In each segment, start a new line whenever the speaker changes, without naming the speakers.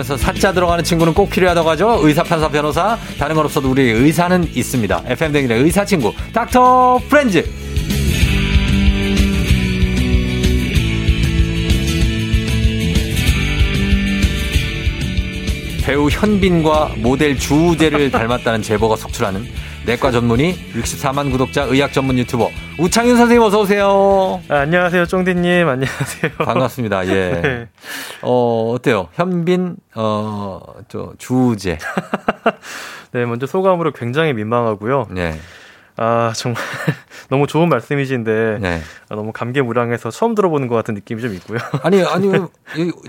살아가면서 사자 들어가는 친구는 꼭 필요하다고 하죠. 의사, 판사, 변호사. 다른 건 없어도 우리 의사는 있습니다. FM 댕진의 의사 친구, 닥터 프렌즈. 배우 현빈과 모델 주우재를 닮았다는 제보가 속출하는 내과 전문의 64만 구독자 의학 전문 유튜버 우창윤 선생님 어서 오세요.
아, 안녕하세요, 쫑디님. 안녕하세요.
반갑습니다. 예. 네. 어 어때요? 현빈 어저 주우재.
네, 먼저 소감으로 굉장히 민망하고요. 네. 아, 정말 너무 좋은 말씀이신데 네. 아, 너무 감개무량해서 처음 들어보는 것 같은 느낌이 좀 있고요.
아니, 아니,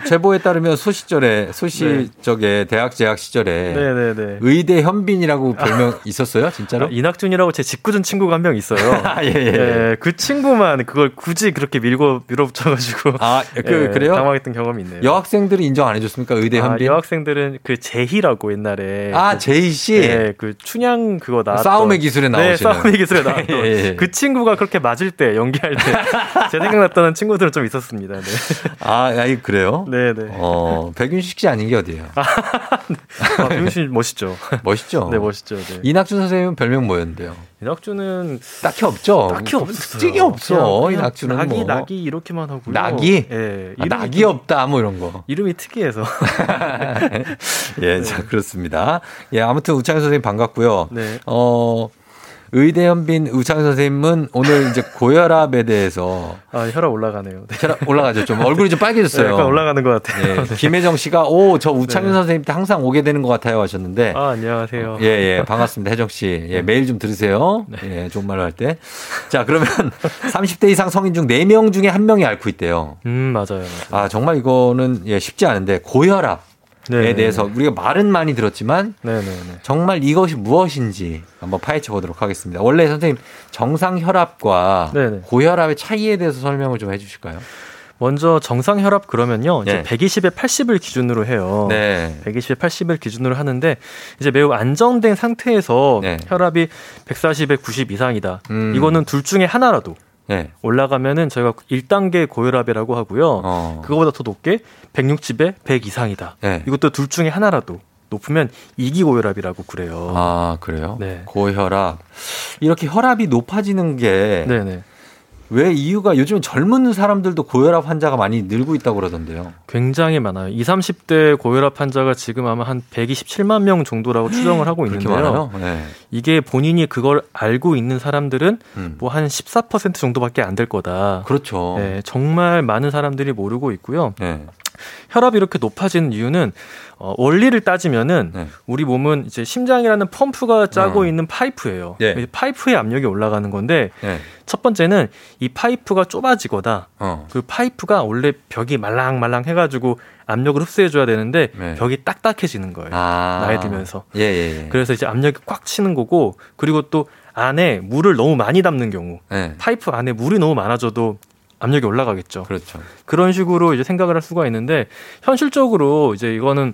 제보에 따르면 소 시절에, 소시 적에 네. 대학 재학 시절에 네네네. 네, 네. 의대 현빈이라고 별명 아, 있었어요? 진짜로? 아,
이낙준이라고 제 직구준 친구가 한 명 있어요. 아, 예, 예. 네, 그 친구만 그걸 굳이 그렇게 밀고 밀어붙여가지고. 아, 그, 예, 그래요? 당황했던 경험이 있네요.
여학생들이 인정 안 해줬습니까? 의대 아, 현빈?
여학생들은 그 제희라고 옛날에.
아, 그, 제희 씨?
네, 그 춘향 그거 나
싸움의 기술에 나오시는.
싸움의 기술에 나왔던 예, 예. 그 친구가 그렇게 맞을 때 연기할 때 제 생각났던 친구들은 좀 있었습니다. 네.
아, 아니 그래요?
네, 네.
어, 백윤식 씨 아닌 게 어디예요? 아,
백윤식 멋있죠.
멋있죠.
네, 멋있죠. 네.
이낙준 선생님은 별명 뭐였는데요?
이낙준은
딱히 없죠.
딱히 없어요.
특이 없어. 이낙준은
낙이
뭐.
낙이 이렇게만 하고요.
낙이? 예. 네, 아, 낙이 없다 뭐 이런 거.
이름이 특이해서.
예, 네. 자 그렇습니다. 예, 아무튼 우창현 선생님 반갑고요. 네. 어 의대현빈 우창 선생님은 오늘 이제 고혈압에 대해서
아 혈압 올라가네요.
네. 혈압 올라가죠. 좀 얼굴이 좀 빨개졌어요. 네,
약간 올라가는 것 같아요.
네. 네. 김혜정 씨가 오 저 우창현 네. 선생님 때 항상 오게 되는 것 같아요 하셨는데
아 안녕하세요.
예예 예, 반갑습니다 혜정 씨. 예 매일 좀 들으세요. 예 좋은 말로 할 때. 자 그러면 30대 이상 성인 중 4명 중에 1명이 앓고 있대요.
음 맞아요. 맞아요.
아 정말 이거는 예 쉽지 않은데 고혈압 에 대해서 우리가 말은 많이 들었지만 네네네. 정말 이것이 무엇인지 한번 파헤쳐 보도록 하겠습니다. 원래 선생님 정상 혈압과 네네. 고혈압의 차이에 대해서 설명을 좀 해주실까요?
먼저 정상 혈압 그러면요. 이제 네. 120에 80을 기준으로 해요. 네. 120에 80을 기준으로 하는데 이제 매우 안정된 상태에서 네. 혈압이 140에 90 이상이다. 음. 이거는 둘 중에 하나라도 네. 올라가면은 저희가 1단계 고혈압이라고 하고요. 어. 그거보다 더 높게 160에 100 이상이다. 네. 이것도 둘 중에 하나라도 높으면 이기 고혈압이라고 그래요.
아, 그래요? 네. 고혈압. 이렇게 혈압이 높아지는 게 네네. 왜 이유가 요즘 젊은 사람들도 고혈압 환자가 많이 늘고 있다고 그러던데요.
굉장히 많아요. 20, 30대 고혈압 환자가 지금 아마 한 127만 명 정도라고 추정을 하고 있는데요. 네. 이게 본인이 그걸 알고 있는 사람들은 음. 뭐한 14% 정도밖에 안 될 거다.
그렇죠.
네, 정말 많은 사람들이 모르고 있고요. 네. 혈압이 이렇게 높아지는 이유는 어, 원리를 따지면은 네. 우리 몸은 이제 심장이라는 펌프가 짜고 어. 있는 파이프예요. 네. 파이프의 압력이 올라가는 건데 네. 첫 번째는 이 파이프가 좁아지거나 어. 그 파이프가 원래 벽이 말랑말랑 해가지고 압력을 흡수해줘야 되는데 네. 벽이 딱딱해지는 거예요. 아. 나이 들면서. 예, 예, 예. 그래서 이제 압력이 꽉 차는 거고 그리고 또 안에 물을 너무 많이 담는 경우 네. 파이프 안에 물이 너무 많아져도 압력이 올라가겠죠.
그렇죠.
그런 식으로 이제 생각을 할 수가 있는데 현실적으로 이제 이거는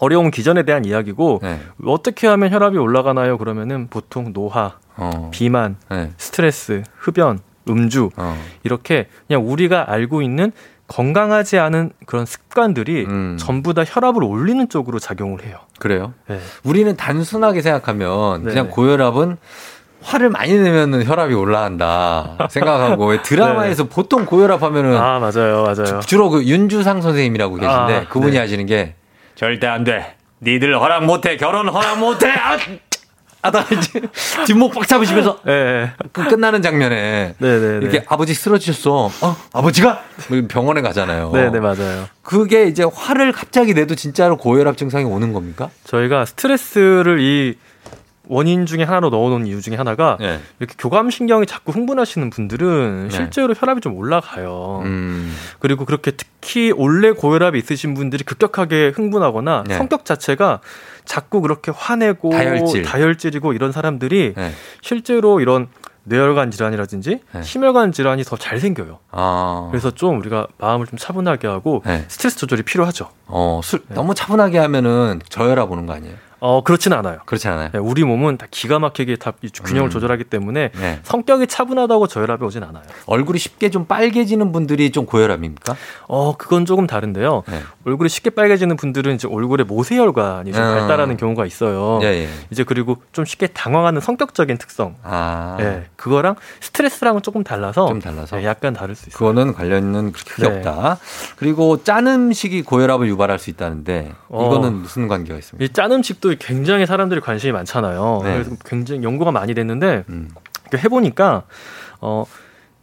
어려운 기전에 대한 이야기고 네. 어떻게 하면 혈압이 올라가나요? 그러면은 보통 노화, 어. 비만, 네. 스트레스, 흡연, 음주 어. 이렇게 그냥 우리가 알고 있는 건강하지 않은 그런 습관들이 음. 전부 다 혈압을 올리는 쪽으로 작용을 해요.
그래요? 네. 우리는 단순하게 생각하면 그냥 고혈압은 화를 많이 내면 혈압이 올라간다 생각하고 왜 드라마에서 네. 보통 고혈압 하면은
아 맞아요 맞아요
주, 로그 윤주상 선생님이라고 계신데 아, 그분이 네. 하시는 게 절대 안 돼. 니들 허락 못해. 결혼 허락 못해. 아! 하다 이제 뒷목 빡 잡으시면서 네. 그 끝나는 장면에 네, 네, 이렇게 아버지 쓰러지셨어. 어, 아버지가 병원에 가잖아요.
네, 네, 맞아요.
그게 이제 화를 갑자기 내도 진짜로 고혈압 증상이 오는 겁니까?
저희가 스트레스를 이 원인 중에 하나로 넣어놓은 이유 중에 하나가 네. 이렇게 교감 신경이 자꾸 흥분하시는 분들은 네. 실제로 혈압이 좀 올라가요. 음. 그리고 그렇게 특히 원래 고혈압이 있으신 분들이 급격하게 흥분하거나 네. 성격 자체가 자꾸 그렇게 화내고 다혈질. 이고 이런 사람들이 네. 실제로 이런 뇌혈관 질환이라든지 네. 심혈관 질환이 더 잘 생겨요. 아. 그래서 좀 우리가 마음을 좀 차분하게 하고 네. 스트레스 조절이 필요하죠.
어, 술 너무 차분하게 하면은 저혈압 오는 거 아니에요?
어, 그렇지는 않아요.
그렇지 않아요.
네, 우리 몸은 다 기가 막히게 다 균형을 음. 조절하기 때문에 네. 성격이 차분하다고 저혈압이 오진 않아요.
얼굴이 쉽게 좀 빨개지는 분들이 좀 고혈압입니까?
어, 그건 조금 다른데요. 네. 얼굴이 쉽게 빨개지는 분들은 이제 얼굴에 모세혈관이 좀 음. 발달하는 경우가 있어요. 예, 예. 이제 그리고 좀 쉽게 당황하는 성격적인 특성. 아. 예. 그거랑 스트레스랑은 조금 달라서 좀 달라서 네, 약간 다를 수 있어요.
그거는 관련은 크게 네. 없다. 그리고 짠 음식이 고혈압을 유발할 수 있다는데 어. 이거는 어, 무슨 관계가 있습니까?
이 짠 음식도 굉장히 사람들이 관심이 많잖아요. 네. 그래서 굉장히 연구가 많이 됐는데 음. 해보니까 어.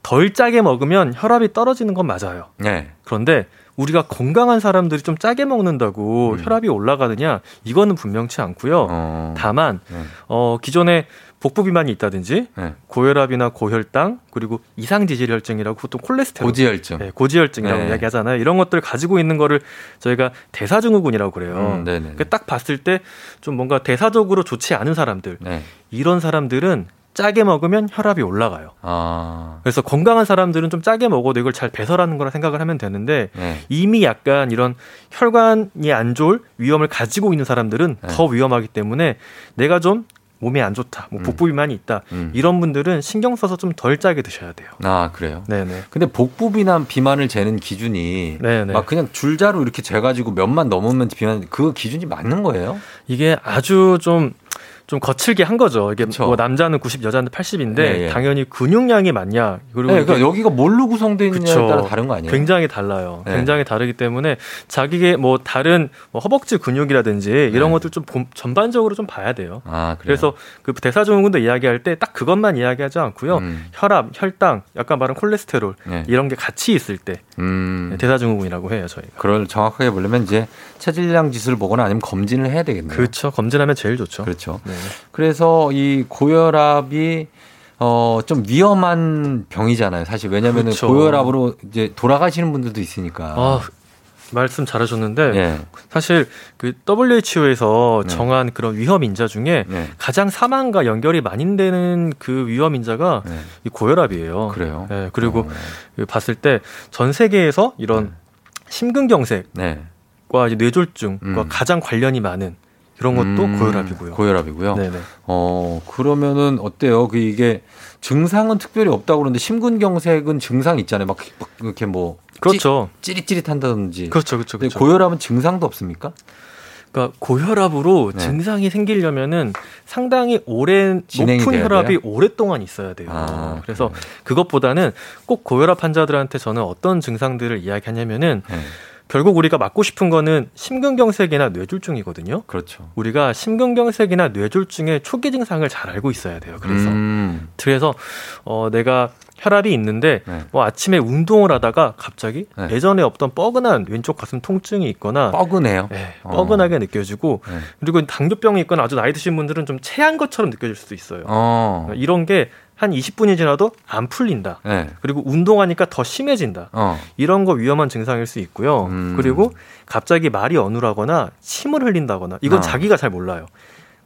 덜 짜게 먹으면 혈압이 떨어지는 건 맞아요. 네. 그런데 우리가 건강한 사람들이 좀 짜게 먹는다고 음. 혈압이 올라가느냐 이거는 분명치 않고요. 어. 다만 네. 어 기존에 복부 비만이 있다든지 네. 고혈압이나 고혈당 그리고 이상 지질혈증이라고 보통 콜레스테롤
고지혈증
네, 고지혈증이라고 네. 이야기하잖아요. 이런 것들을 가지고 있는 거를 저희가 대사증후군이라고 그래요. 음, 딱 봤을 때 좀 뭔가 대사적으로 좋지 않은 사람들 네. 이런 사람들은 짜게 먹으면 혈압이 올라가요. 아. 그래서 건강한 사람들은 좀 짜게 먹어도 이걸 잘 배설하는 거라 생각을 하면 되는데 네. 이미 약간 이런 혈관이 안 좋을 위험을 가지고 있는 사람들은 네. 더 위험하기 때문에 내가 좀 몸이 안 좋다, 뭐 음. 복부 비만이 있다 음. 이런 분들은 신경 써서 좀 덜 짜게 드셔야 돼요.
아 그래요? 네네. 근데 복부 비만 비만을 재는 기준이 네네. 막 그냥 줄자로 이렇게 재가지고 몇만 넘으면 비만 그 기준이 맞는 거예요?
이게 아주 좀 좀 거칠게 한 거죠. 이게 그쵸. 뭐 남자는 90, 여자는 80인데 네, 예. 당연히 근육량이 많냐.
그리고 네, 그러니까 여기가 뭘로 구성되어 있느냐에 그쵸. 따라 다른 거 아니에요?
굉장히 달라요. 네. 굉장히 다르기 때문에 자기의 뭐 다른 뭐 허벅지 근육이라든지 이런 네. 것들 좀 전반적으로 좀 봐야 돼요. 아, 그래서 그 대사증후군도 이야기할 때 딱 그것만 이야기하지 않고요. 음. 혈압, 혈당, 약간 말은 콜레스테롤 네. 이런 게 같이 있을 때 음. 네, 대사증후군이라고 해요 저희가.
그걸 정확하게 보려면 이제 체질량 지수를 보거나 아니면 검진을 해야 되겠네요.
그렇죠. 검진하면 제일 좋죠.
그렇죠. 네. 그래서 이 고혈압이 어, 좀 위험한 병이잖아요. 사실 왜냐면은 그렇죠. 고혈압으로 이제 돌아가시는 분들도 있으니까. 아,
말씀 잘하셨는데 네. 사실 그 WHO에서 네. 정한 그런 위험 인자 중에 네. 가장 사망과 연결이 많이 되는 그 위험 인자가 네. 이 고혈압이에요. 그래요. 네, 그리고 어. 그 봤을 때 전 세계에서 이런 네. 심근경색 과 뇌졸중과 음. 가장 관련이 많은 이런 것도 음, 고혈압이고요.
고혈압이고요. 네네. 어 그러면은 어때요? 그 이게 증상은 특별히 없다고 그러는데 심근경색은 증상 있잖아요. 막, 막 이렇게 뭐
그렇죠.
찌, 릿찌릿한다든지.
그렇죠, 그렇죠,
그렇죠. 고혈압은 증상도 없습니까?
그러니까 고혈압으로 네. 증상이 생기려면은 상당히 오랜 높은 혈압이 돼요? 오랫동안 있어야 돼요. 아, 그래서 그래 그것보다는 꼭 고혈압 환자들한테 저는 어떤 증상들을 이야기하냐면은 네. 결국 우리가 막고 싶은 거는 심근경색이나 뇌졸중이거든요. 그렇죠. 우리가 심근경색이나 뇌졸중의 초기 증상을 잘 알고 있어야 돼요. 그래서 음. 그래서 어 내가 혈압이 있는데 네. 뭐 아침에 운동을 하다가 갑자기 네. 예전에 없던 뻐근한 왼쪽 가슴 통증이 있거나
뻐근해요.
네, 뻐근하게 어. 느껴지고 네. 그리고 당뇨병이 있거나 아주 나이 드신 분들은 좀 체한 것처럼 느껴질 수도 있어요. 어. 이런 게 한 20분이 지나도 안 풀린다. 네. 그리고 운동하니까 더 심해진다. 어. 이런 거 위험한 증상일 수 있고요. 음. 그리고 갑자기 말이 어눌하거나 침을 흘린다거나 이건 어. 자기가 잘 몰라요.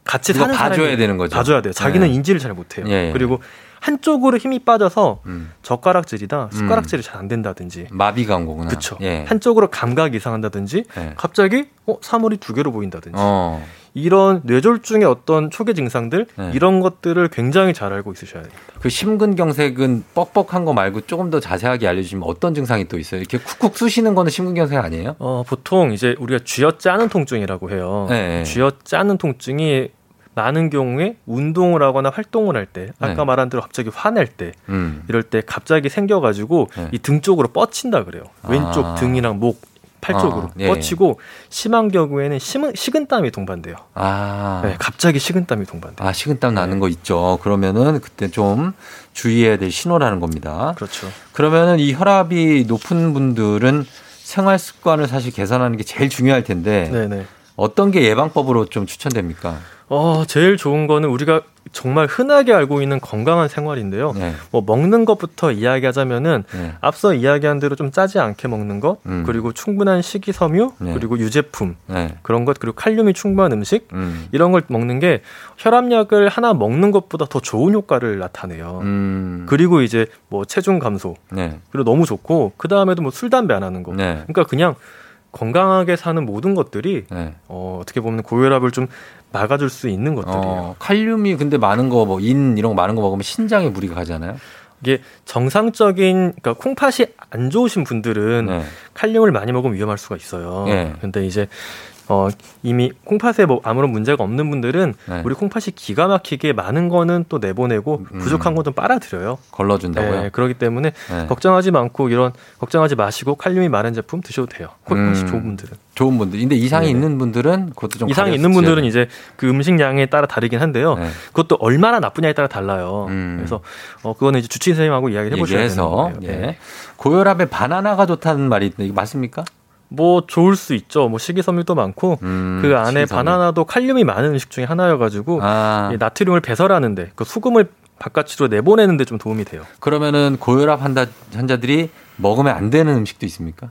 같이 사는
봐줘야 되는 거죠.
봐줘야 돼요. 자기는 네. 인지를 잘 못해요. 예, 예. 그리고 한쪽으로 힘이 빠져서 음. 젓가락질이다 숟가락질이 음. 잘안 된다든지
마비가 온 거구나.
그렇죠. 예. 한쪽으로 감각이 이상한다든지 예. 갑자기 어 사물이 두 개로 보인다든지 어. 이런 뇌졸중의 어떤 초기 증상들 네. 이런 것들을 굉장히 잘 알고 있으셔야 됩니다.
그 심근경색은 뻑뻑한 거 말고 조금 더 자세하게 알려주시면 어떤 증상이 또 있어요? 이렇게 쿡쿡 쑤시는 거는 심근경색 아니에요?
어, 보통 이제 우리가 쥐어짜는 통증이라고 해요. 네. 쥐어짜는 통증이 많은 경우에 운동을 하거나 활동을 할 때 아까 네. 말한 대로 갑자기 화낼 때 음. 이럴 때 갑자기 생겨가지고 네. 이등 쪽으로 뻗친다 그래요. 왼쪽 아. 등이랑 목 팔 쪽으로 어, 예. 뻗치고 심한 경우에는 심은, 식은땀이 동반돼요. 아. 네, 갑자기 식은땀이 동반돼요.
아, 식은땀 나는 네. 거 있죠. 그러면은 그때 좀 주의해야 될 신호라는 겁니다.
그렇죠.
그러면은 이 혈압이 높은 분들은 생활 습관을 사실 개선하는 게 제일 중요할 텐데 네네. 어떤 게 예방법으로 좀 추천됩니까?
어, 제일 좋은 거는 우리가 정말 흔하게 알고 있는 건강한 생활인데요. 네. 뭐 먹는 것부터 이야기하자면은 네. 앞서 이야기한 대로 좀 짜지 않게 먹는 것, 음. 그리고 충분한 식이섬유, 네. 그리고 유제품 네. 그런 것, 그리고 칼륨이 충분한 음식 음. 이런 걸 먹는 게 혈압약을 하나 먹는 것보다 더 좋은 효과를 나타내요. 음. 그리고 이제 뭐 체중 감소, 네. 그리고 너무 좋고 그 다음에도 뭐 술 담배 안 하는 거. 네. 그러니까 그냥 건강하게 사는 모든 것들이 네. 어, 어떻게 보면 고혈압을 좀 막아줄 수 있는 것들이에요. 어,
칼륨이 근데 많은 거 뭐 인 이런 거 많은 거 먹으면 신장에 무리가 가잖아요.
이게 정상적인 그러니까 콩팥이 안 좋으신 분들은 네. 칼륨을 많이 먹으면 위험할 수가 있어요. 네. 근데 이제 어, 이미 콩팥에 뭐 아무런 문제가 없는 분들은 네. 우리 콩팥이 기가 막히게 많은 거는 또 내보내고 음. 부족한 건좀 빨아들여요.
걸러준다고요?
네, 그렇기 때문에 네. 걱정하지 않고 이런 걱정하지 마시고 칼륨이 많은 제품 드셔도 돼요. 콩팥이 음. 좋은 분들은.
좋은 분들. 근데 이상이 네네. 있는 분들은 그것도 좀
이상이 있는 분들은 이제 그 음식량에 따라 다르긴 한데요. 네. 그것도 얼마나 나쁘냐에 따라 달라요. 음. 그래서 어 그거는 이제 주치의 선생님하고 이야기를 해보셔야 되는 거예요. 예.
네. 고혈압에 바나나가 좋다는 말이 이게 맞습니까?
뭐 좋을 수 있죠. 뭐 식이섬유도 많고 음, 그 안에 식이섬유. 바나나도 칼륨이 많은 음식 중에 하나여가지고 아. 이 나트륨을 배설하는데 그 수금을 바깥으로 내보내는데 좀 도움이 돼요.
그러면은 고혈압 환자, 환자들이 먹으면 안 되는 음식도 있습니까?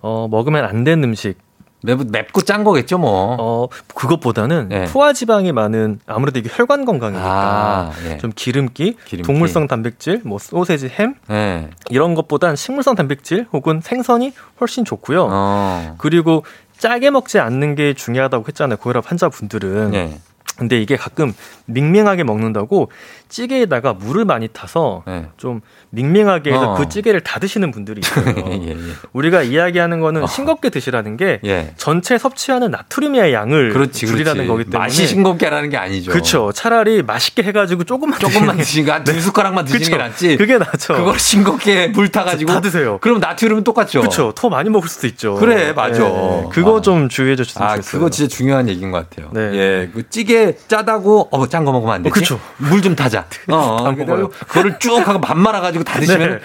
어 먹으면 안 되는 음식
맵, 맵고 짠 거겠죠, 뭐.
어, 그것보다는 네. 포화 지방이 많은 아무래도 이게 혈관 건강이니까 아, 네. 좀 기름기, 기름기, 동물성 단백질, 뭐 소세지, 햄 네. 이런 것보단 식물성 단백질 혹은 생선이 훨씬 좋고요. 어. 그리고 짜게 먹지 않는 게 중요하다고 했잖아요. 고혈압 환자분들은. 네. 근데 이게 가끔 밍밍하게 먹는다고 찌개에다가 물을 많이 타서 네. 좀 밍밍하게 해서 어. 그 찌개를 다 드시는 분들이 있어요. 예, 예. 우리가 이야기하는 거는 어. 싱겁게 드시라는 게 예. 전체 섭취하는 나트륨의 양을 그렇지, 줄이라는 그렇지. 거기 때문에
맛이 싱겁게 하라는 게 아니죠.
그렇죠. 차라리 맛있게 해가지고 조금만
조금만 드시니까 두 숟가락만 드시는 게 낫지.
그게 낫죠.
그걸 싱겁게 물 타가지고
다 드세요.
그럼 나트륨은 똑같죠.
그렇죠. 더 많이 먹을 수도 있죠.
그래 맞아.
예. 그거 아. 좀 주의해 주셨으면 아,
좋겠어요. 그거 진짜 중요한 얘기인 것 같아요. 네. 예, 그 찌개 짜다고 어짠 거 먹으면 안 되지. 어,
그렇죠.
물 좀 타자. 어, 그거를 쭉 하고 밥 말아가지고 다 드시면 네.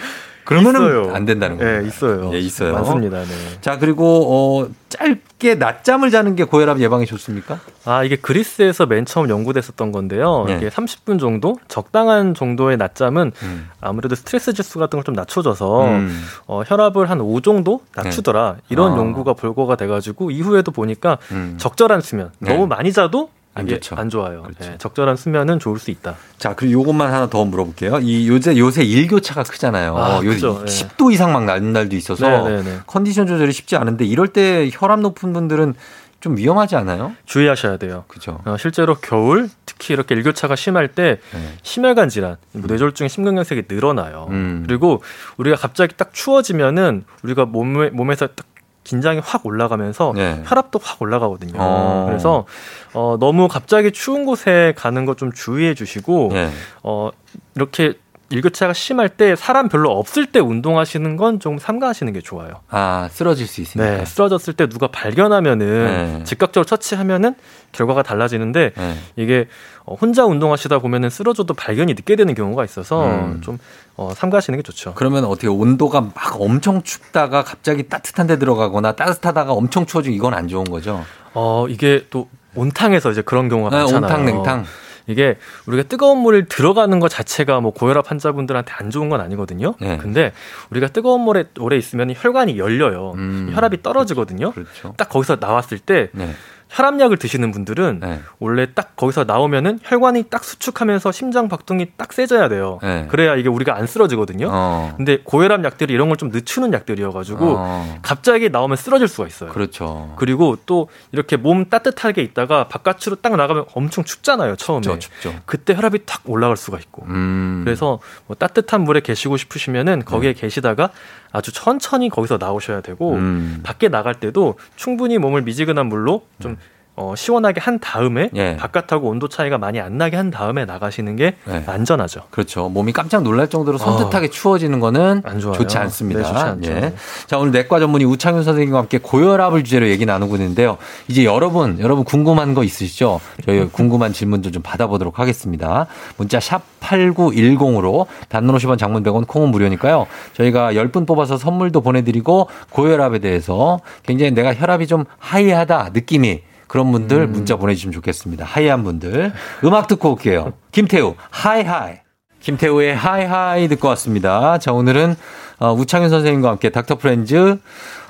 그러면은 있어요. 안 된다는 거예요.
네, 있어요.
예, 있어요.
많습니다. 네.
자, 그리고 어 짧게 낮잠을 자는 게 고혈압 예방에 좋습니까?
아, 이게 그리스에서 맨 처음 연구됐었던 건데요. 네. 이게 30분 정도 적당한 정도의 낮잠은 음. 아무래도 스트레스 지수 같은 걸 좀 낮춰줘서 음. 어, 혈압을 한 5 정도 낮추더라. 네. 이런 아. 연구가 볼거가 돼 가지고 이후에도 보니까 음. 적절한 수면 네. 너무 많이 자도 안 좋죠. 안 좋아요. 그렇죠. 네, 적절한 수면은 좋을 수 있다.
자, 그리고 요것만 하나 더 물어볼게요. 이 요새 요새 일교차가 크잖아요. 아, 요새 네. 10도 이상 막 나는 날도 있어서 네, 네, 네, 컨디션 조절이 쉽지 않은데 이럴 때 혈압 높은 분들은 좀 위험하지 않아요?
주의하셔야 돼요.
그죠.
어, 실제로 겨울 특히 이렇게 일교차가 심할 때 네. 심혈관 질환, 뭐 뇌졸중의 심근경색이 늘어나요. 음. 그리고 우리가 갑자기 딱 추워지면은 우리가 몸에 몸에서 딱 긴장이 확 올라가면서 네. 혈압도 확 올라가거든요. 어. 그래서 어, 너무 갑자기 추운 곳에 가는 거좀 주의해 주시고 네. 어, 이렇게 일교차가 심할 때 사람 별로 없을 때 운동하시는 건 좀 삼가하시는 게 좋아요.
아 쓰러질 수 있으니까.
네, 쓰러졌을 때 누가 발견하면은 네. 즉각적으로 처치하면은 결과가 달라지는데 네. 이게 어, 혼자 운동하시다 보면은 쓰러져도 발견이 늦게 되는 경우가 있어서 음. 좀 어, 삼가하시는 게 좋죠.
그러면 어떻게 온도가 막 엄청 춥다가 갑자기 따뜻한 데 들어가거나 따뜻하다가 엄청 추워지고 이건 안 좋은 거죠?
어 이게 또 온탕에서 이제 그런 경우가 네, 많잖아요.
온탕 냉탕.
이게 우리가 뜨거운 물을 들어가는 것 자체가 뭐 고혈압 환자분들한테 안 좋은 건 아니거든요. 네. 근데 우리가 뜨거운 물에 오래 있으면 혈관이 열려요. 음, 혈압이 떨어지거든요. 그렇죠. 딱 거기서 나왔을 때 네. 혈압약을 드시는 분들은 네. 원래 딱 거기서 나오면은 혈관이 딱 수축하면서 심장 박동이 딱 세져야 돼요. 네. 그래야 이게 우리가 안 쓰러지거든요. 어. 근데 고혈압 약들이 이런 걸 좀 늦추는 약들이어가지고 어. 갑자기 나오면 쓰러질 수가 있어요.
그렇죠.
그리고 또 이렇게 몸 따뜻하게 있다가 바깥으로 딱 나가면 엄청 춥잖아요. 처음에.
춥죠, 춥죠.
그때 혈압이 탁 올라갈 수가 있고. 음. 그래서 뭐 따뜻한 물에 계시고 싶으시면은 거기에 네. 계시다가 아주 천천히 거기서 나오셔야 되고 음. 밖에 나갈 때도 충분히 몸을 미지근한 물로 좀 음. 어, 시원하게 한 다음에 예. 바깥하고 온도 차이가 많이 안 나게 한 다음에 나가시는 게 예. 안전하죠.
그렇죠. 몸이 깜짝 놀랄 정도로 선뜻하게 어. 추워지는 거는 좋지 않습니다. 네, 좋지 않죠. 예. 자, 오늘 내과 전문의 우창윤 선생님과 함께 고혈압을 주제로 얘기 나누고 있는데요. 이제 여러분, 여러분 궁금한 거 있으시죠? 저희 궁금한 질문도 좀 받아보도록 하겠습니다. 문자 샵 8910으로 단문 50원 장문 100원 콩은 무료니까요. 저희가 10분 뽑아서 선물도 보내드리고 고혈압에 대해서 굉장히 내가 혈압이 좀 high하다 느낌이 그런 분들 음. 문자 보내주시면 좋겠습니다. high한 분들. 음악 듣고 올게요. 김태우, High High. 김태우의 High High 듣고 왔습니다. 자, 오늘은 어, 우창현 선생님과 함께 닥터 프렌즈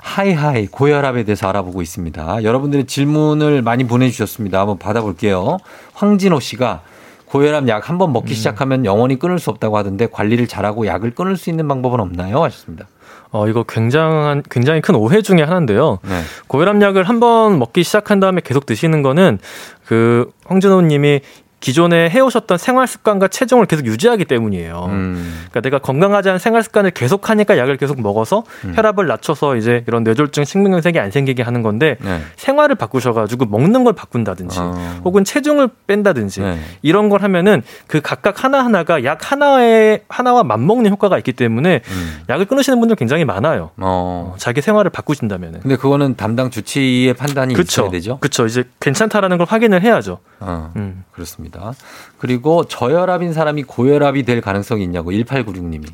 High High 고혈압에 대해서 알아보고 있습니다. 여러분들의 질문을 많이 보내주셨습니다. 한번 받아볼게요. 황진호 씨가 고혈압 약 한 번 먹기 음. 시작하면 영원히 끊을 수 없다고 하던데 관리를 잘하고 약을 끊을 수 있는 방법은 없나요? 하셨습니다.
어, 이거 굉장한, 굉장히 큰 오해 중에 하나인데요. 네. 고혈압약을 한 번 먹기 시작한 다음에 계속 드시는 거는 그 황준호 님이 기존에 해오셨던 생활 습관과 체중을 계속 유지하기 때문이에요. 음. 그러니까 내가 건강하지 않은 생활 습관을 계속 하니까 약을 계속 먹어서 음. 혈압을 낮춰서 이제 이런 뇌졸중, 심근경색이 안 생기게 하는 건데 네. 생활을 바꾸셔가지고 먹는 걸 바꾼다든지 어. 혹은 체중을 뺀다든지 네. 이런 걸 하면은 그 각각 하나 하나가 약 하나에 하나와 맞먹는 효과가 있기 때문에 음. 약을 끊으시는 분들 굉장히 많아요. 어. 어. 자기 생활을 바꾸신다면은.
근데 그거는 담당 주치의 판단이 그쵸. 있어야 되죠.
그렇죠. 이제 괜찮다라는 걸 확인을 해야죠.
어. 음. 그렇습니다. 있습니다. 그리고 저혈압인 사람이 고혈압이 될 가능성이 있냐고 1896님이.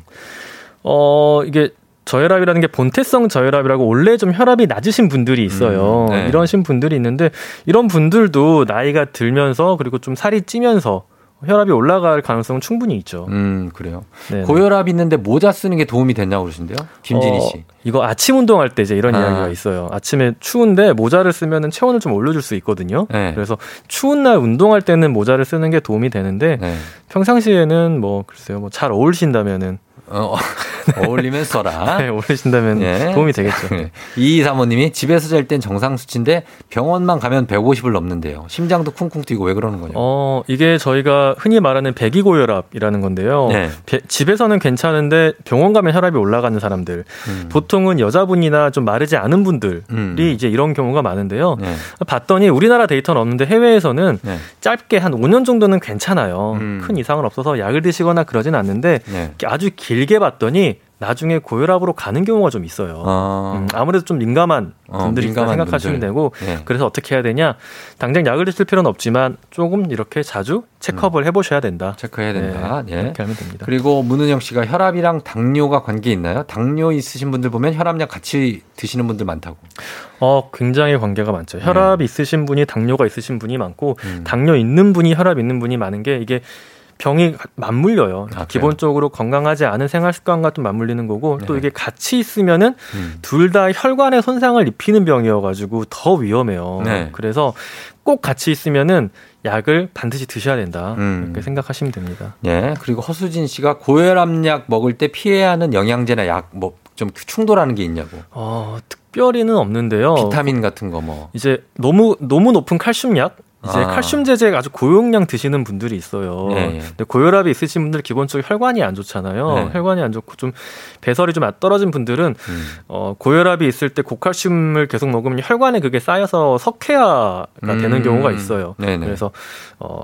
어, 이게 저혈압이라는 게 본태성 저혈압이라고 원래 좀 혈압이 낮으신 분들이 있어요. 음, 네. 이러신 분들이 있는데 이런 분들도 나이가 들면서 그리고 좀 살이 찌면서 혈압이 올라갈 가능성은 충분히 있죠.
음, 그래요. 네네. 고혈압 있는데 모자 쓰는 게 도움이 됐냐고 그러신데요? 김진희 씨. 어,
이거 아침 운동할 때 이제 이런 아. 이야기가 있어요. 아침에 추운데 모자를 쓰면은 체온을 좀 올려줄 수 있거든요. 네. 그래서 추운 날 운동할 때는 모자를 쓰는 게 도움이 되는데 네. 평상시에는 뭐 글쎄요, 뭐 잘 어울리신다면은 어,
어울리면 써라.
네, 어울리신다면 예. 도움이 되겠죠. 네.
이 사모님이 집에서 잘 땐 정상 수치인데 병원만 가면 150을 넘는데요. 심장도 쿵쿵 뛰고 왜 그러는 거냐?
어, 이게 저희가 흔히 말하는 배기고혈압이라는 건데요. 네. 배, 집에서는 괜찮은데 병원 가면 혈압이 올라가는 사람들. 음. 보통은 여자분이나 좀 마르지 않은 분들이 음. 이제 이런 경우가 많은데요. 네. 봤더니 우리나라 데이터는 없는데 해외에서는 네. 짧게 한 5년 정도는 괜찮아요. 음. 큰 이상은 없어서 약을 드시거나 그러진 않는데 네. 아주 길 길게 봤더니 나중에 고혈압으로 가는 경우가 좀 있어요. 아. 음, 아무래도 좀 민감한 어, 분들이 어, 생각하시면 분들. 되고 네. 그래서 어떻게 해야 되냐 당장 약을 드실 필요는 없지만 조금 이렇게 자주 체크업을 음. 해보셔야 된다.
체크해야 된다.
네. 예. 이렇게 하면 됩니다.
그리고 문은영 씨가 혈압이랑 당뇨가 관계 있나요? 당뇨 있으신 분들 보면 혈압약 같이 드시는 분들 많다고.
어 굉장히 관계가 많죠. 혈압 네. 있으신 분이 당뇨가 있으신 분이 많고 음. 당뇨 있는 분이 혈압 있는 분이 많은 게 이게 병이 맞물려요. 아, 기본적으로 건강하지 않은 생활 습관과 좀 맞물리는 거고 네. 또 이게 같이 있으면은 음. 둘다 혈관에 손상을 입히는 병이어가지고 더 위험해요. 네. 그래서 꼭 같이 있으면은 약을 반드시 드셔야 된다. 음. 이렇게 생각하시면 됩니다.
예. 그리고 허수진 씨가 고혈압약 먹을 때 피해야 하는 영양제나 약 뭐 좀 충돌하는 게 있냐고.
어, 특별히는 없는데요.
비타민 같은 거 뭐.
이제 너무 너무 높은 칼슘약 이제 아. 칼슘 제제 아주 고용량 드시는 분들이 있어요. 네. 근데 고혈압이 있으신 분들 기본적으로 혈관이 안 좋잖아요. 네. 혈관이 안 좋고 좀 배설이 좀 떨어진 분들은 음. 어, 고혈압이 있을 때 고칼슘을 계속 먹으면 혈관에 그게 쌓여서 석회화가 음. 되는 경우가 있어요. 네네. 그래서 어,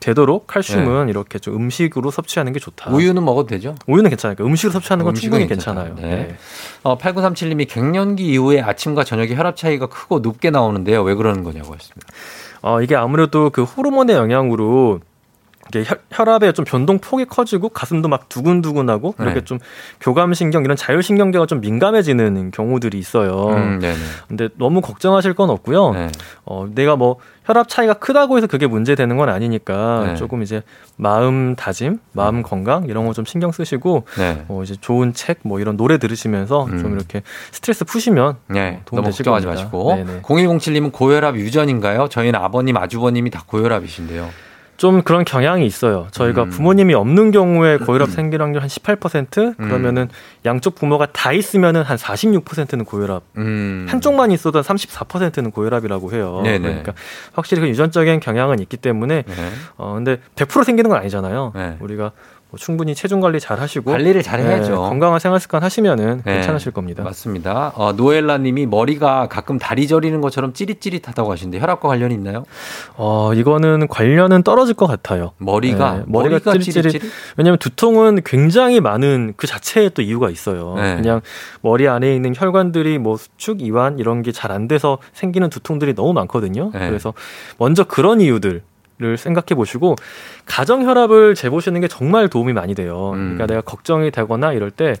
되도록 칼슘은 네. 이렇게 좀 음식으로 섭취하는 게 좋다.
우유는 먹어도 되죠?
우유는 괜찮아요. 음식으로 섭취하는 건 충분히 괜찮아요. 네. 네.
어, 8937님이 갱년기 이후에 아침과 저녁에 혈압 차이가 크고 높게 나오는데요. 왜 그러는 거냐고 하십니다.
어, 이게 아무래도 그 호르몬의 영향으로 이게 혈, 압에좀 변동 폭이 커지고 가슴도 막 두근두근하고 이렇게 네. 좀 교감신경 이런 자율신경계가 좀 민감해지는 경우들이 있어요. 음, 네네. 근데 너무 걱정하실 건 없고요. 네. 어, 내가 뭐 혈압 차이가 크다고 해서 그게 문제되는 건 아니니까 네. 조금 이제 마음 다짐, 마음 음. 건강 이런 거 좀 신경 쓰시고 네. 어, 이제 좋은 책 뭐 이런 노래 들으시면서 음. 좀 이렇게 스트레스 푸시면 네. 도움 되실
걱정하지 겁니다. 마시고 네네. 0107님은 고혈압 유전인가요? 저희는 아버님, 아주버님이 다 고혈압이신데요.
좀 그런 경향이 있어요. 저희가 음. 부모님이 없는 경우에 고혈압 생길 확률 한 18% 그러면은 음. 양쪽 부모가 다 있으면은 한 46%는 고혈압. 음. 한쪽만 있어도 34%는 고혈압이라고 해요. 네네. 그러니까 확실히 그 유전적인 경향은 있기 때문에 네. 어 근데 100% 생기는 건 아니잖아요. 네. 우리가 뭐 충분히 체중 관리 잘 하시고
관리를 잘 해야죠. 네,
건강한 생활 습관 하시면은 네, 괜찮으실 겁니다.
맞습니다. 어, 노엘라 님이 머리가 가끔 다리 저리는 것처럼 찌릿찌릿하다고 하시는데 혈압과 관련이 있나요?
어, 이거는 관련은 떨어질 것 같아요.
머리가 네, 머리가, 머리가 찌릿찌릿. 찌릿?
왜냐하면 두통은 굉장히 많은 그 자체에 또 이유가 있어요. 네. 그냥 머리 안에 있는 혈관들이 뭐 수축, 이완 이런 게 잘 안 돼서 생기는 두통들이 너무 많거든요. 네. 그래서 먼저 그런 이유들 를 생각해 보시고 가정 혈압을 재보시는 게 정말 도움이 많이 돼요. 음. 그러니까 내가 걱정이 되거나 이럴 때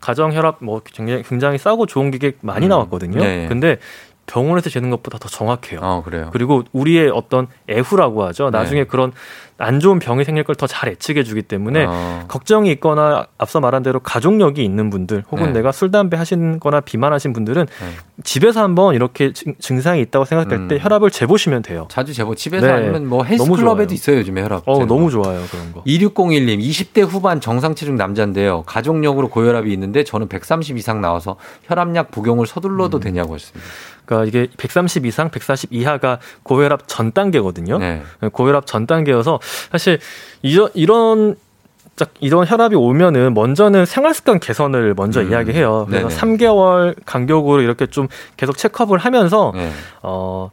가정 혈압 뭐 굉장히, 굉장히 싸고 좋은 기계 많이 음. 나왔거든요. 네. 근데 병원에서 재는 것보다 더 정확해요.
어, 그래요.
그리고 우리의 어떤 애후라고 하죠. 나중에 네. 그런 안 좋은 병이 생길 걸 더 잘 예측해 주기 때문에 어. 걱정이 있거나 앞서 말한 대로 가족력이 있는 분들 혹은 네. 내가 술 담배 하신 거나 비만하신 분들은 네. 집에서 한번 이렇게 증상이 있다고 생각될 음. 때 혈압을 재보시면 돼요.
자주 재보 집에서 네. 아니면 뭐 헬스클럽에도 있어요, 요즘에 혈압.
어, 너무 좋아요, 그런 거.
2601님 20대 후반 정상 체중 남자인데요. 가족력으로 고혈압이 있는데 저는 130 이상 나와서 혈압약 복용을 서둘러도 음. 되냐고 했습니다.
그러니까 이게 130 이상, 140 이하가 고혈압 전 단계거든요. 네. 고혈압 전 단계여서 사실 이런 이런 이런 혈압이 오면은 먼저는 생활 습관 개선을 먼저 음. 이야기해요. 그래서 네네. 3개월 간격으로 이렇게 좀 계속 체크업을 하면서 네. 어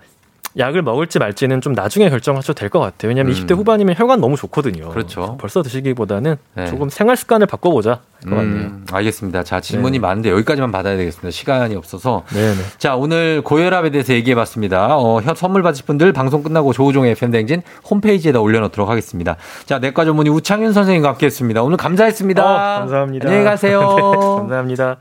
약을 먹을지 말지는 좀 나중에 결정하셔도 될 것 같아요. 왜냐하면 음. 20대 후반이면 혈관 너무 좋거든요.
그렇죠.
벌써 드시기보다는 네. 조금 생활 습관을 바꿔보자. 음,
알겠습니다. 자 질문이 네. 많은데 여기까지만 받아야 되겠습니다. 시간이 없어서. 네네. 자 오늘 고혈압에 대해서 얘기해봤습니다. 어, 선물 받으실 분들 방송 끝나고 조우종의 팬댕진 홈페이지에다 올려놓도록 하겠습니다. 자 내과 전문의 우창윤 선생님과 함께했습니다. 오늘 감사했습니다. 어,
감사합니다.
안녕히 가세요.
감사합니다.